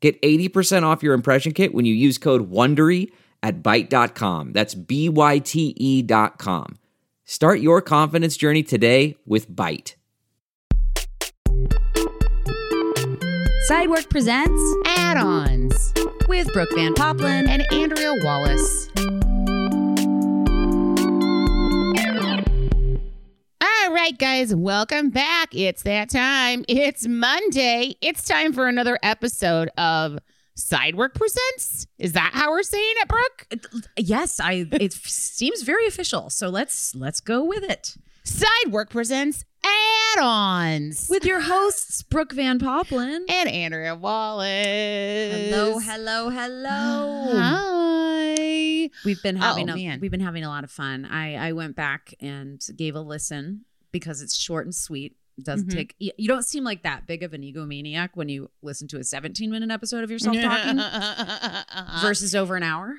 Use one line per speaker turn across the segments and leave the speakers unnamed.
Get 80% off your impression kit when you use code WONDERY at Byte.com. That's B-Y-T-E dot com. Start your confidence journey today with Byte.
Sidework presents
add-ons
with Brooke Van Poppelen.
and Andrea Wallace. Right, guys, welcome back. It's that time. It's Monday. It's time for another episode of Sidework Presents. Is that how we're saying it, Brooke?
Yes, I. It seems very official, so let's let's go with it.
Sidework Presents add-ons
With your hosts, Brooke Van Poppelen.
and Andrea Wallace.
Hello, hello, hello.
Hi.
We've been having
Oh,
a
man.
we've been having a lot of fun. I I went back and gave a listen because it's short and sweet. Doesn't
Mhm.
take you you don't seem like that big of an egomaniac when you listen to a 17 minute episode of yourself talking versus over an hour.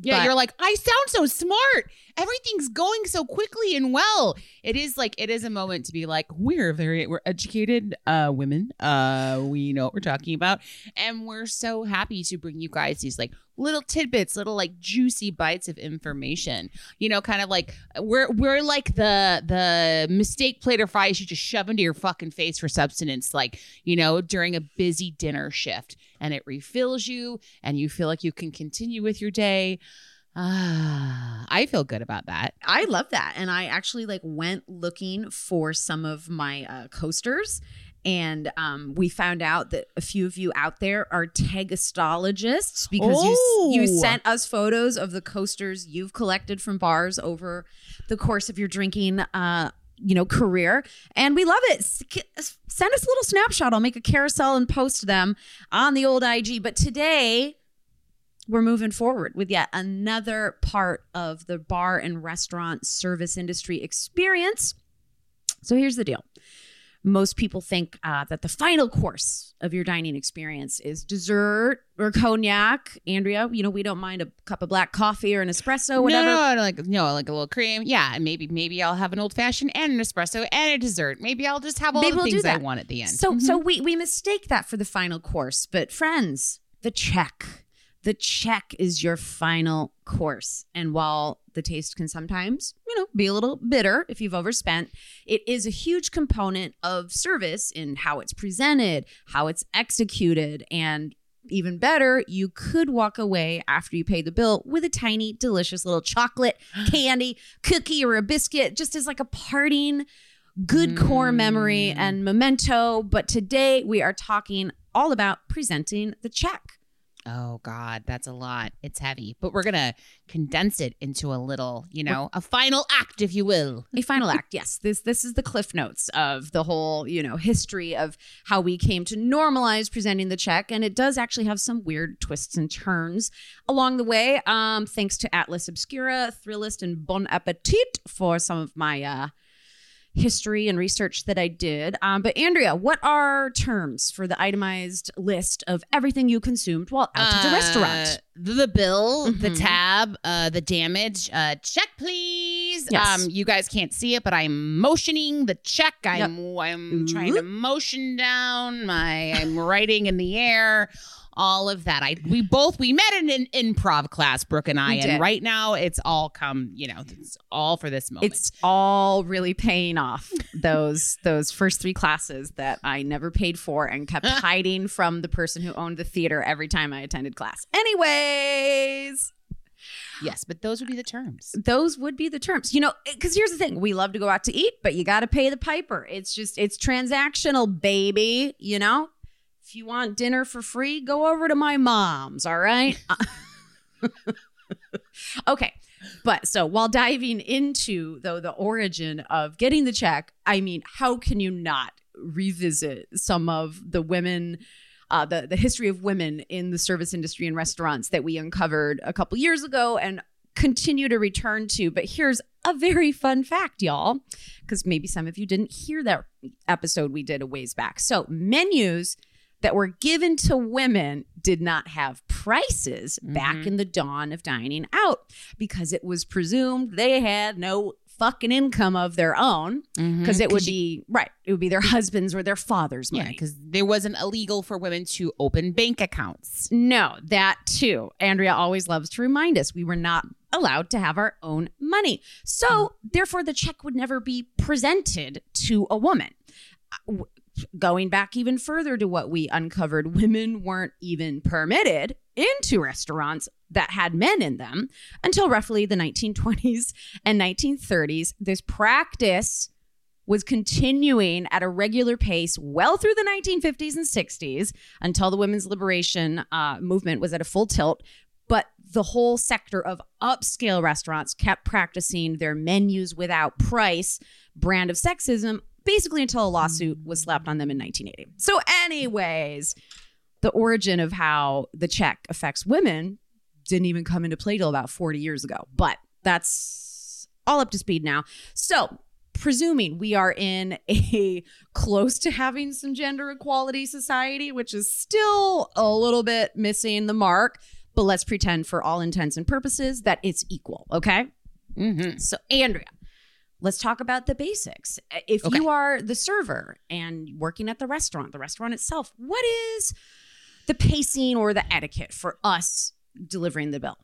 Yeah,
But-
you're like, I sound so smart. Everything's going so quickly and well. It is like it is a moment to be like, we're very we're educated uh women. Uh we know what we're talking about. And we're so happy to bring you guys these like little tidbits, little like juicy bites of information. You know, kind of like we're we're like the the mistake plate of fries you just shove into your fucking face for substance, like, you know, during a busy dinner shift. And it refills you and you feel like you can continue with your day. Ah, I feel good about that.
I love that. And I actually like went looking for some of my uh, coasters. And um, we found out that a few of you out there are tegestologists because you you
Oh.
sent us photos of the coasters you've collected from bars over the course of your drinking uh, you know career and we love it s- send us a little snapshot i'll make a carousel and post them on the old ig but today we're moving forward with yet another part of the bar and restaurant service industry experience. So here's the deal. Most people think uh, that the final course of your dining experience is dessert or cognac. Andrea, you know, we don't mind a cup of black coffee or an espresso, whatever.
No, no, no, like no, like a little cream. Yeah, and maybe maybe I'll have an old fashioned and an espresso and a dessert. Maybe I'll just have all
Maybe
the
we'll
things I want at the end.
So
Mhm.
so we we mistake that for the final course, but friends, the check. The check is your final course. And while the taste can sometimes, you know, be a little bitter if you've overspent, it is a huge component of service in how it's presented, how it's executed, and even better, you could walk away after you pay the bill with a tiny, delicious little chocolate, candy, cookie, or a biscuit, just as like a parting good core memory
Mm.
and memento. But today we are talking all about presenting the check.
Oh God, that's a lot. It's heavy, but we're gonna condense it into a little, you know, a final act, if you will.
A final act, yes. This this is the cliff notes of the whole, you know, history of how we came to normalize presenting the check, and it does actually have some weird twists and turns along the way. Um, thanks to Atlas Obscura, Thrillist, and Bon Appetit for some of my uh, history and research that I did. Um, but Andrea, what are terms for the itemized list of everything you consumed while out at the
Uh,
restaurant?
The bill, the
Mhm.
tab, uh, the damage. Uh, check, please.
Yes.
Um, you guys can't see it, but I'm motioning the check. I'm I'm trying to motion down. My I'm writing in the air. All of that. I we both we met in an improv class, Brooke and I, and right now it's all come. You know, it's all for this moment.
It's all really paying off those those first three classes that I never paid for and kept hiding from the person who owned the theater every time I attended class. Anyways,
yes, but those would be the terms.
those would be the terms. You know, because here's the thing: we love to go out to eat, but you got to pay the piper. It's just it's transactional, baby. You know, if you want dinner for free, go over to my mom's. All right. okay. But so while diving into though the origin of getting the check, I mean, how can you not revisit some of the women uh, the the history of women in the service industry and restaurants that we uncovered a couple years ago and continue to return to. But here's a very fun fact, y'all, because maybe some of you didn't hear that episode we did a ways back. So menus that were given to women did not have prices back
Mhm.
in the dawn of dining out because it was presumed they had no fucking income of their own because it would be right it would be their husbands or their father's money.
because there wasn't illegal for women to open bank accounts.
no that too. Andrea always loves to remind us we were not allowed to have our own money. So therefore the check would never be presented to a woman. Uh, going back even further to what we uncovered women weren't even permitted into restaurants that had men in them until roughly the 1920s and 1930s this practice was continuing at a regular pace well through the 1950s and 60s until the women's liberation uh, movement was at a full tilt. But the whole sector of upscale restaurants kept practicing their menus without price brand of sexism basically until a lawsuit was slapped on them in 1980. So, anyways, the origin of how the check affects women didn't even come into play till about 40 years ago. But that's all up to speed now. So, presuming we are in a close to having some gender equality society, which is still a little bit missing the mark, but let's pretend for all intents and purposes that it's equal, okay?
Mm-hmm.
So, Andrea, let's talk about the basics. If
Okay.
you are the server and working at the restaurant, the restaurant itself, what is the pacing or the etiquette for us delivering the bill?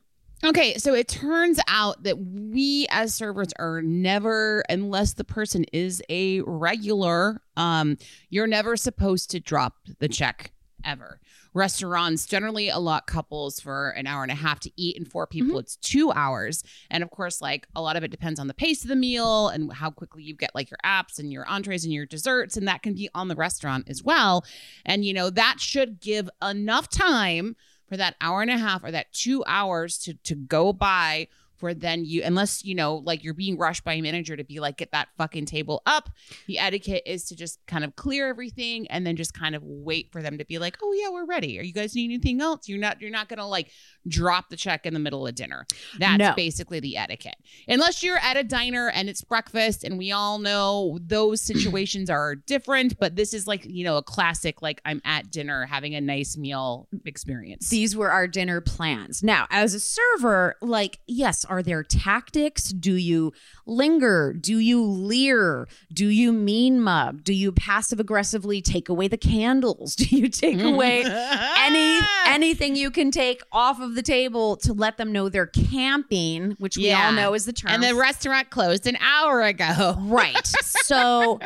Okay, so it turns out that we as servers are never, unless the person is a regular, um, you're never supposed to drop the check ever. Restaurants generally allot couples for an hour and a half to eat, and for mm-hmm. people, it's two hours. And of course, like a lot of it depends on the pace of the meal and how quickly you get like your apps and your entrees and your desserts, and that can be on the restaurant as well. And you know that should give enough time for that hour and a half or that two hours to to go by for then you unless you know like you're being rushed by a manager to be like get that fucking table up. The etiquette is to just kind of clear everything and then just kind of wait for them to be like oh yeah we're ready. Are you guys need anything else? You're not you're not gonna like drop the check in the middle of dinner. That's
No.
basically the etiquette. Unless you're at a diner and it's breakfast and we all know those situations are different but this is like you know a classic like i'm at dinner having a nice meal experience.
These were our dinner plans. Now, as a server, like, yes, are there tactics? Do you linger? Do you leer? Do you mean mug? Do you passive aggressively take away the candles? Do you take away any anything you can take off of the table to let them know they're camping, which we
Yeah.
all know is the term.
and the restaurant closed an hour ago
Right. So,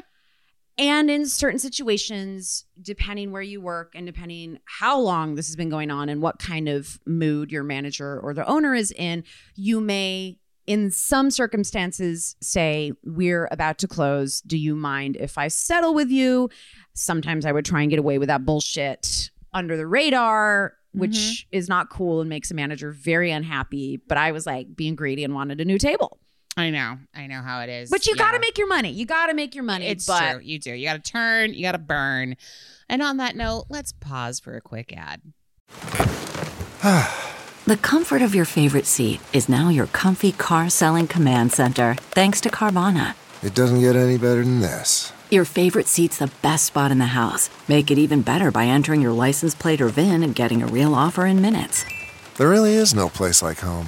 and in certain situations, depending where you work and depending how long this has been going on and what kind of mood your manager or the owner is in, you may, in some circumstances, say, We're about to close. Do you mind if I settle with you? Sometimes I would try and get away with that bullshit under the radar. Which mm-hmm. is not cool and makes a manager very unhappy. But I was like being greedy and wanted a new table.
I know, I know how it is.
But you
Yeah.
got to make your money. You got to make your money.
It's
but
true. You do. You got to turn. You got to burn. And on that note, let's pause for a quick ad.
The comfort of your favorite seat is now your comfy car selling command center, thanks to Carvana.
It doesn't get any better than this.
Your favorite seat's the best spot in the house. Make it even better by entering your license plate or VIN and getting a real offer in minutes.
There really is no place like home.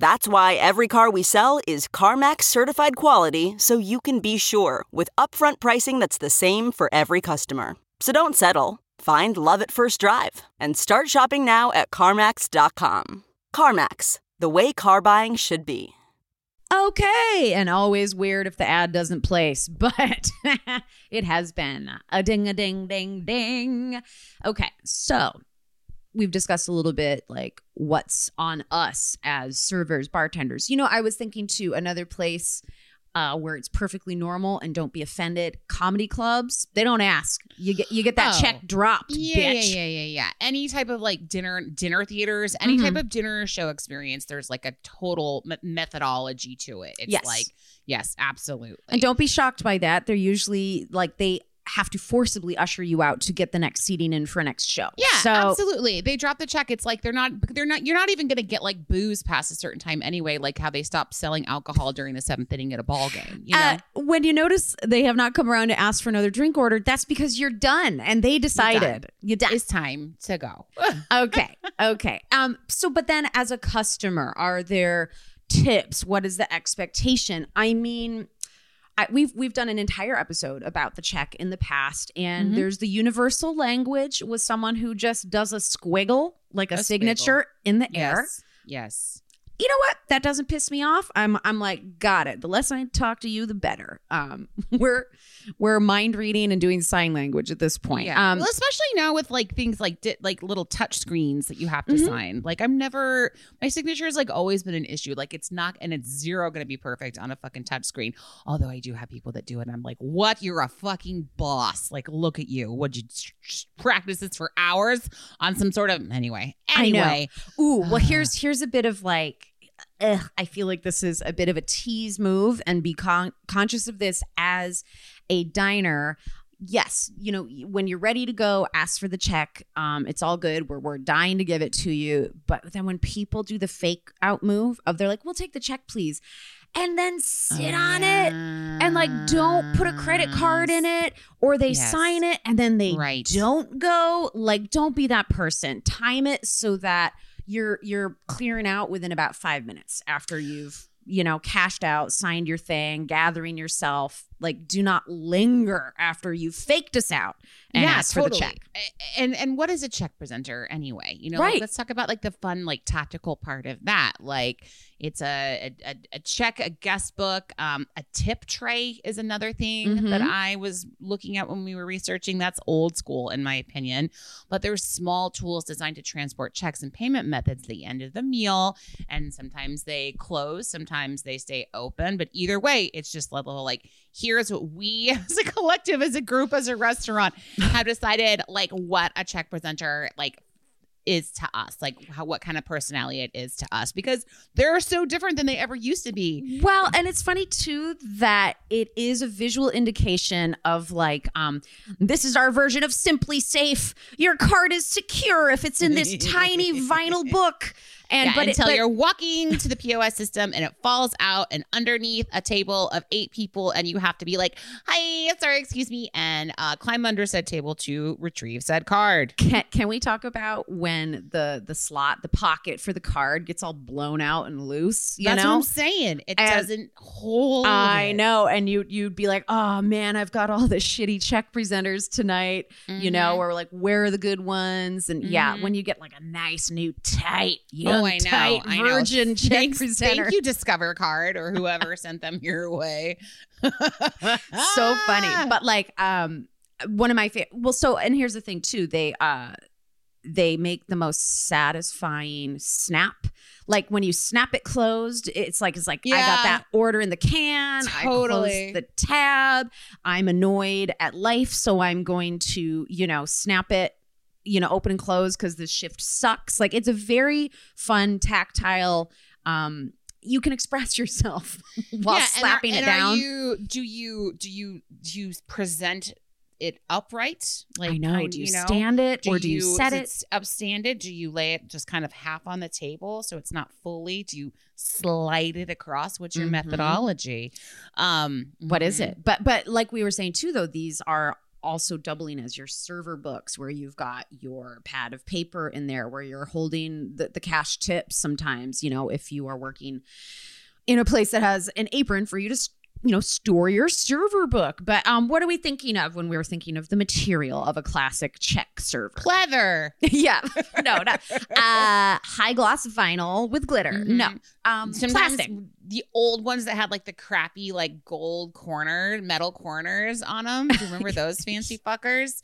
That's why every car we sell is CarMax certified quality so you can be sure with upfront pricing that's the same for every customer. So don't settle. Find love at first drive and start shopping now at CarMax.com. CarMax, the way car buying should be.
okay. And always weird if the ad doesn't place, but it has been a ding, a ding, ding, ding. Okay. So we've discussed a little bit like what's on us as servers, bartenders. You know, I was thinking to another place uh, where it's perfectly normal and don't be offended. Comedy clubs, they don't ask. You get you get that
Oh.
check dropped,
Yeah,
bitch.
yeah, yeah, yeah, yeah. Any type of like dinner, dinner theaters, any
Mhm.
type of dinner show experience, there's like a total me- methodology to it. It's
Yes.
like, yes, absolutely.
And don't be shocked by that. They're usually like they have to forcibly usher you out to get the next seating in for a next show.
Yeah,
so
absolutely. They drop the check. It's like they're not they're not you're not even gonna get like booze past a certain time anyway, like how they stopped selling alcohol during the seventh inning at a ball game. You know?
Uh, when you notice they have not come around to ask for another drink order, that's because you're done and they decided done.
it's time to go.
okay. Okay. Um, so but then as a customer, are there tips? What is the expectation? I mean, I, we've we've done an entire episode about the check in the past, and
Mhm.
there's the universal language with someone who just does a squiggle, like a,
A
signature in the air.
Yes.
You know what? That doesn't piss me off. I'm I'm like, got it. The less I talk to you, the better. Um, we're we're mind reading and doing sign language at this point.
Yeah.
Um,
well, especially now with like things like di- like little touch screens that you have to
Mhm.
sign. Like I'm never my signature has like always been an issue. Like it's not and it's zero going to be perfect on a fucking touch screen. Although I do have people that do it. And I'm like, what? You're a fucking boss. Like, look at you. Would you practice this for hours on some sort of anyway?
I know.
Anyway,
Ooh, well, here's here's a bit of like, ugh, I feel like this is a bit of a tease move, and be con- conscious of this as a diner. Yes, you know when you're ready to go, ask for the check. Um, it's all good. We're we're dying to give it to you, but then when people do the fake out move of they're like, "We'll take the check, please," and then sit on it and like don't put a credit card in it or they
Yes.
sign it and then they
Right.
don't go like don't be that person time it so that you're you're clearing out within about 5 minutes after you've you know cashed out signed your thing gathering yourself like do not linger after you've faked us out and ask for the check
And and what is a check presenter anyway? You know,
Right.
let's talk about like the fun, like tactical part of that. Like it's a a, a check, a guest book, um, a tip tray is another thing that
Mhm.
I was looking at when we were researching. That's old school in my opinion. But there's small tools designed to transport checks and payment methods at the end of the meal. And sometimes they close, sometimes they stay open. But either way, it's just a little like here's what we as a collective, as a group, as a restaurant have decided like what a check presenter like is to us like how what kind of personality it is to us because they're so different than they ever used to be
Well, and it's funny too that it is a visual indication of like, um, this is our version of SimpliSafe. Your card is secure if it's in this tiny vinyl book. And
yeah,
but it-
until
but-
you're walking to the POS system and it falls out and underneath a table of eight people and you have to be like, "Hi, sorry, excuse me," and uh, climb under said table to retrieve said card.
can, can we talk about when the the slot, the pocket for the card gets all blown out and loose? You
That's what
know,
I'm saying. It
And-
doesn't hold.
I
it.
know, and you you'd be like, "Oh man, I've got all the shitty check presenters tonight." You know,
Mhm.
or like, "Where are the good ones?" And yeah,
Mhm.
when you get like a nice new tight,
Oh, I know.
tight
I know.
virgin check
Thanks. Thank you, Discover Card or whoever sent them your way.
so funny. But like, um, one of my favorite. Well, so and here's the thing too. They uh, they make the most satisfying snap. Like when you snap it closed, it's like it's like I
Yeah.
got that order in the can. I
Totally.
the tab. I'm annoyed at life, so I'm going to you know snap it. You know, open and close because the shift sucks. Like it's a very fun tactile. Um, you can express yourself while
Yeah, and are-
slapping
and
it down.
you do you do you do you present it upright?
Like I know. do you,
know?
stand it or do you set it? it?
is upstanded? Do you lay it just kind of half on the table so it's not fully? Do you slide it across? What's your
Mhm.
methodology? Um,
What is
mhm.
it? But but like we were saying too, though, these are also doubling as your server books, where you've got your pad of paper in there, where you're holding the, the cash tips. Sometimes, you know, if you are working in a place that has an apron for you to. You know, store your server book. But um, what are we thinking of when we were thinking of the material of a classic check server?
Pleather.
yeah, no, not uh, high gloss vinyl with glitter.
Mhm.
No, um,
Sometimes
plastic.
the old ones that had like the crappy like gold corner metal corners on them. Do you remember those fancy fuckers?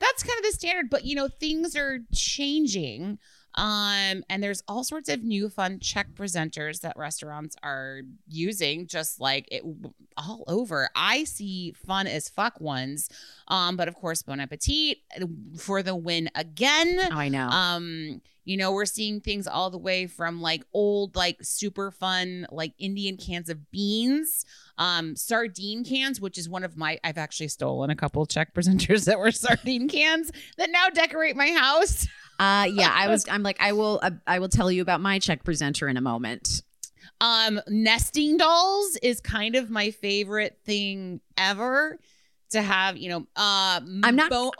that's kind of the standard. But you know, things are changing. Um, and there's all sorts of new fun check presenters that restaurants are using, just like it all over. I see fun as fuck ones. Um, but of course, Bon Appetit for the win again.
Oh, I know.
Um, you know, we're seeing things all the way from like old, like super fun, like Indian cans of beans, um, sardine cans, which is one of my, I've actually stolen a couple check presenters that were sardine cans that now decorate my house.
Uh, yeah, I was. I'm like, I will. Uh, I will tell you about my check presenter in a moment.
Um, nesting dolls is kind of my favorite thing ever to have, you know, uh,
I'm not-
bo-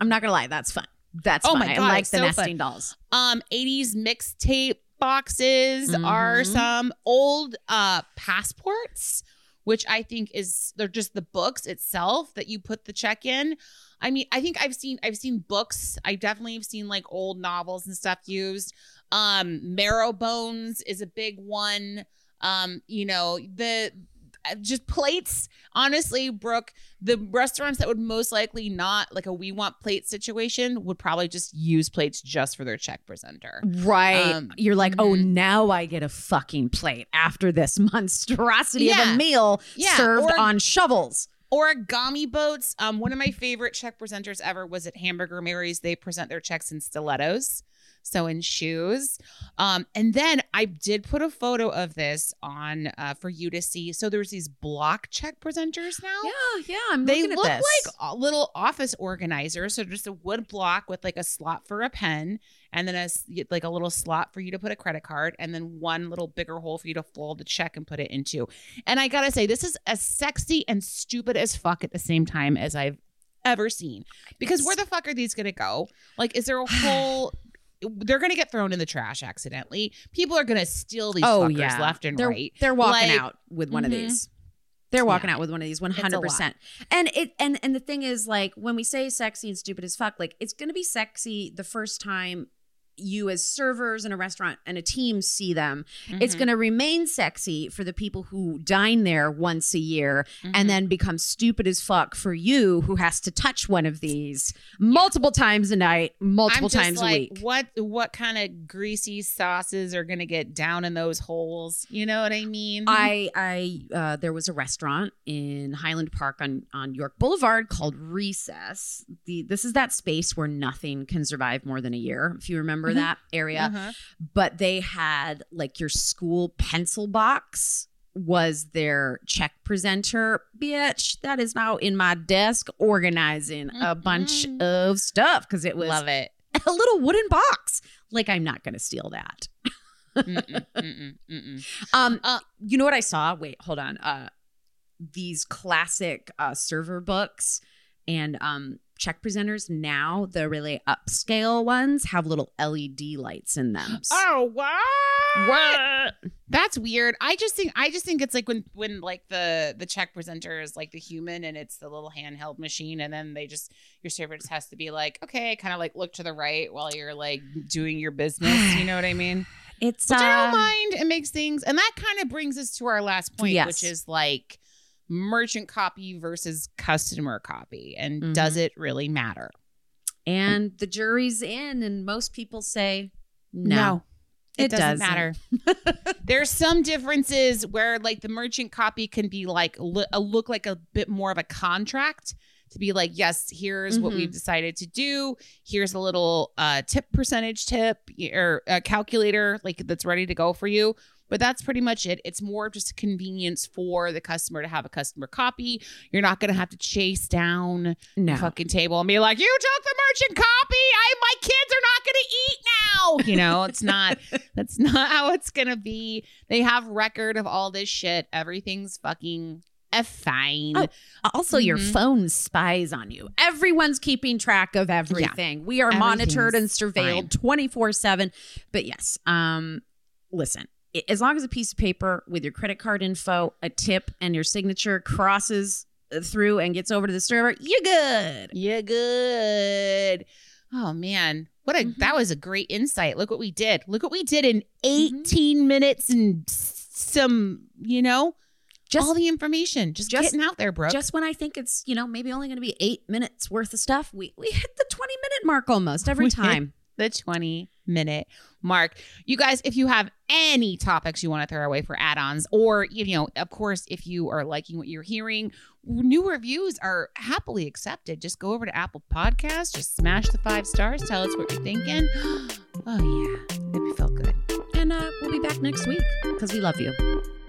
I'm not gonna lie, that's fun. That's
Oh
fun.
my
I
God,
like
it's
the
so
nesting
fun.
dolls.
um 80s mixtape boxes are
Mhm.
some old uh passports which i think is they're just the books itself that you put the check in i mean i think i've seen i've seen books i definitely have seen like old novels and stuff used um marrow bones is a big one um you know the uh, just plates honestly brooke the restaurants that would most likely not like a we want plate situation would probably just use plates just for their check presenter
Right.
Um,
You're like, oh,
mhm.
now I get a fucking plate after this monstrosity of a meal
Yeah,
served
or-
on shovels.
Origami boats. Um one of my favorite check presenters ever was at hamburger mary's. They present their checks in stilettos so in shoes. Um and then i did put a photo of this on uh for you to see. So there's these block check presenters now.
Yeah, yeah. I'm
they
looking
look
at this.
like little office organizers so just a wood block with like a slot for a pen and then a like a little slot for you to put a credit card and then one little bigger hole for you to fold the check and put it into. And i gotta say this is as sexy and stupid as fuck at the same time as i've ever seen. Because where the fuck are these gonna go? Like is there a whole they're gonna get thrown in the trash accidentally people are gonna steal these
oh
fuckers
yeah,
left and
they're,
right
They're walking
Like-
out with one of
Mhm.
these. They're walking
Yeah.
out with one of these, one
a lot.
hundred percent. And it and and the thing is, like when we say sexy and stupid as fuck, like it's gonna be sexy the first time you as servers in a restaurant and a team see them. It's
Mhm.
going to remain sexy for the people who dine there once a year
Mhm.
and then become stupid as fuck for you who has to touch one of these multiple times a night, multiple times
like,
a week.
What what kind of greasy sauces are gonna get down in those holes? You know what I mean?
I I uh, there was a restaurant in Highland Park on on York Boulevard called Recess. The this is that space where nothing can survive more than a year. If you remember
Mhm.
that area,
Uh-huh.
but they had like your school pencil box was their check presenter bitch that is now in my desk organizing a bunch
Mhm.
of stuff because it was
Love it.
a little wooden box like i'm not gonna steal that
Mm-mm, mm-mm, mm-mm.
um
Uh,
you know what i saw wait hold on uh these classic uh server books and um check presenters now the really upscale ones have little led lights in them
Oh what?
what
That's weird. I just think I just think it's like when when like the the check presenter is like the human and it's the little handheld machine and then they just your server just has to be like okay kind of like look to the right while you're like doing your business. You know what I mean?
it's
Which I
uh,
don't mind. It makes things, and that kind of brings us to our last point,
Yes.
which is like merchant copy versus customer copy, and
Mhm.
does it really matter?
and the jury's in and most people say no,
it,
It
doesn't,
doesn't.
matter. There's some differences where like the merchant copy can be like lo- uh, look like a bit more of a contract to be like, yes, here's what
Mhm.
we've decided to do. Here's a little uh, tip percentage tip or a calculator like that's ready to go for you. But that's pretty much it. It's more of just a convenience for the customer to have a customer copy. You're not going to have to chase down
no
the fucking table and be like, "You took the merchant copy. I my kids are not going to eat now." You know, it's not. that's not how it's going to be. They have record of all this shit. Everything's fucking a fine.
Oh, Also, your
Mhm.
phone spies on you. Everyone's keeping track of everything. We are monitored and surveilled 24 7. But yes, um, listen, as long as a piece of paper with your credit card info, a tip, and your signature crosses uh, through and gets over to the server, you're good.
You're good. Oh man, what a
Mhm.
that was a great insight. Look what we did. Look what we did in 18 minutes and some, you know,
Just
all the information just,
just-
getting out there, bro.
just when I think it's, you know, maybe only going to be eight minutes worth of stuff, we, we hit the 20 minute mark almost every
We
time.
the 20 minute mark. You guys, if you have any topics you want to throw away for add ons, or, you know, of course, if you are liking what you're hearing, new reviews are happily accepted. Just go over to Apple Podcasts, just smash the five stars, tell us what you're thinking. Oh, yeah. It felt good.
And uh, we'll be back next week because we love you.